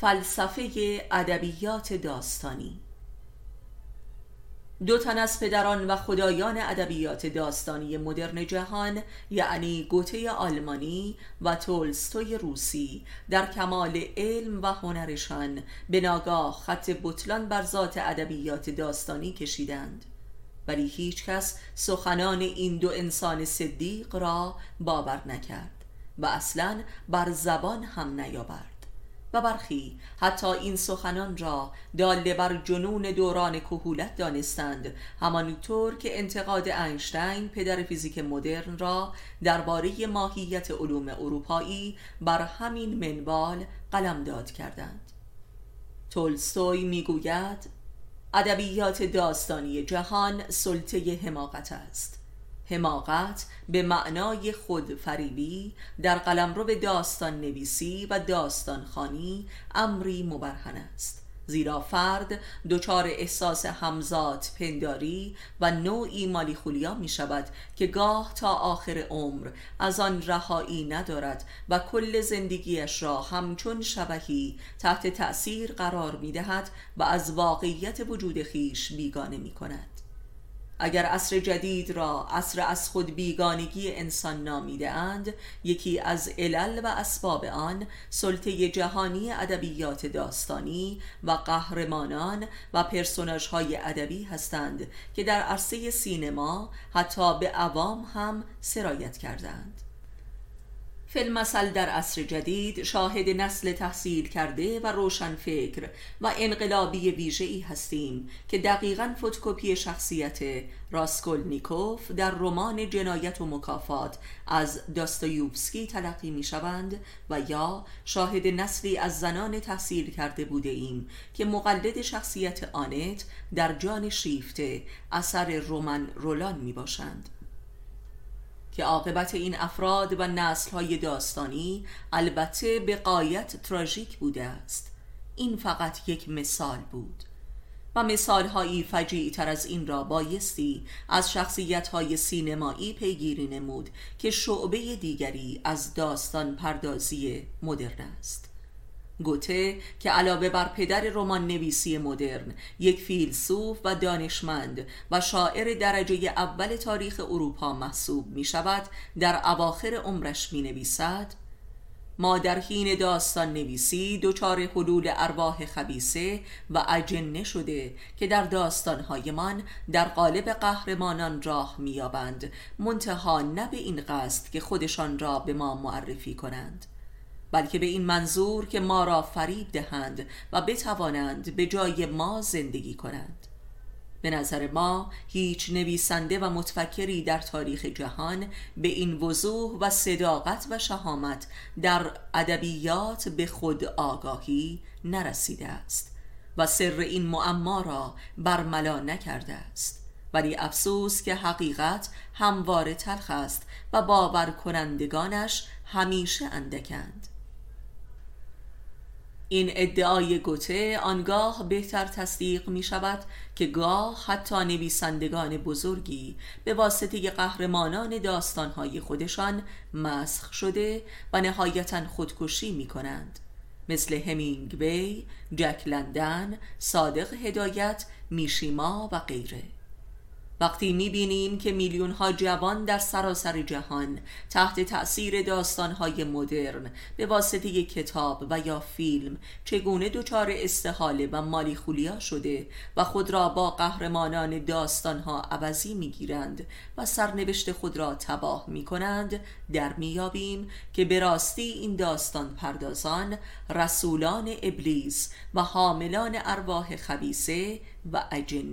فلسفه ادبیات داستانی. دو تن از پدران و خدایان ادبیات داستانی مدرن جهان یعنی گوته آلمانی و تولستوی روسی در کمال علم و هنرشان به ناگاه خط بطلان بر ذات ادبیات داستانی کشیدند. ولی هیچ کس سخنان این دو انسان صدیق را باور نکرد و اصلا بر زبان هم نیاورد. و برخی حتی این سخنان را داله بر جنون دوران کهولت دانستند. همانطور که انتقاد اینشتین پدر فیزیک مدرن را درباره ماهیت علوم اروپایی بر همین منوال قلمداد کردند. تولستوی می‌گوید ادبیات داستانی جهان سلطه حماقت است. حماقت به معنای خودفریبی در قلمرو داستان نویسی و داستان خانی امری مبرهن است. زیرا فرد دچار احساس همزاد پنداری و نوعی مالی خولیا می شود که گاه تا آخر عمر از آن رهایی ندارد و کل زندگیش را همچون شبهی تحت تأثیر قرار می دهد و از واقعیت وجود خیش بیگانه می کند اگر عصر جدید را عصر از خود بیگانگی انسان نامیده اند یکی از علل و اسباب آن سلطه جهانی ادبیات داستانی و قهرمانان و پرسوناژ های ادبی هستند که در عرصه سینما حتی به عوام هم سرایت کردند فیلمسل در عصر جدید شاهد نسل تحصیل کرده و روشن فکر و انقلابی ویژه‌ای هستیم که دقیقا فتوکپی شخصیت راسکولنیکوف در رمان جنایت و مکافات از داستایوفسکی تلقی می شوند و یا شاهد نسلی از زنان تحصیل کرده بوده ایم که مقلد شخصیت آنت در جان شیفته اثر رومن رولان می باشند که عاقبت این افراد و نسلهای داستانی البته به قایت تراژیک بوده است. این فقط یک مثال بود. و مثالهایی فجیع تر از این را بایستی از شخصیتهای سینمایی پیگیری نمود که شعبه دیگری از داستان پردازی مدرن است. گوته که علاوه بر پدر رمان نویسی مدرن یک فیلسوف و دانشمند و شاعر درجه اول تاریخ اروپا محسوب می شود در اواخر عمرش می نویسد ما در حین داستان نویسی دچار حلول ارواح خبیسه و اجنه شده که در داستانهایمان در قالب قهرمانان راه میابند منتها نه به این قصد که خودشان را به ما معرفی کنند. بلکه به این منظور که ما را فریب دهند و بتوانند به جای ما زندگی کنند. به نظر ما هیچ نویسنده و متفکری در تاریخ جهان به این وضوح و صداقت و شهامت در ادبیات به خود آگاهی نرسیده است و سر این معما را برملا نکرده است. ولی افسوس که حقیقت همواره تلخ است و باور کنندگانش همیشه اندکند. این ادعای گوته آنگاه بهتر تصدیق می شود که گاه حتی نویسندگان بزرگی به واسطه قهرمانان داستانهای خودشان مسخ شده و نهایتا خودکشی می کنند مثل همینگ بی، جک لندن، صادق هدایت، میشیما و غیره. وقتی می‌بینیم که میلیون ها جوان در سراسر جهان تحت تأثیر داستان های مدرن به واسطه کتاب و یا فیلم چگونه دچار استحاله و مالی خولیا شده و خود را با قهرمانان داستان ها عوضی می‌گیرند و سرنوشت خود را تباه می‌کنند در میابیم که به راستی این داستان پردازان رسولان ابلیس و حاملان ارواح خبیسه و اجن.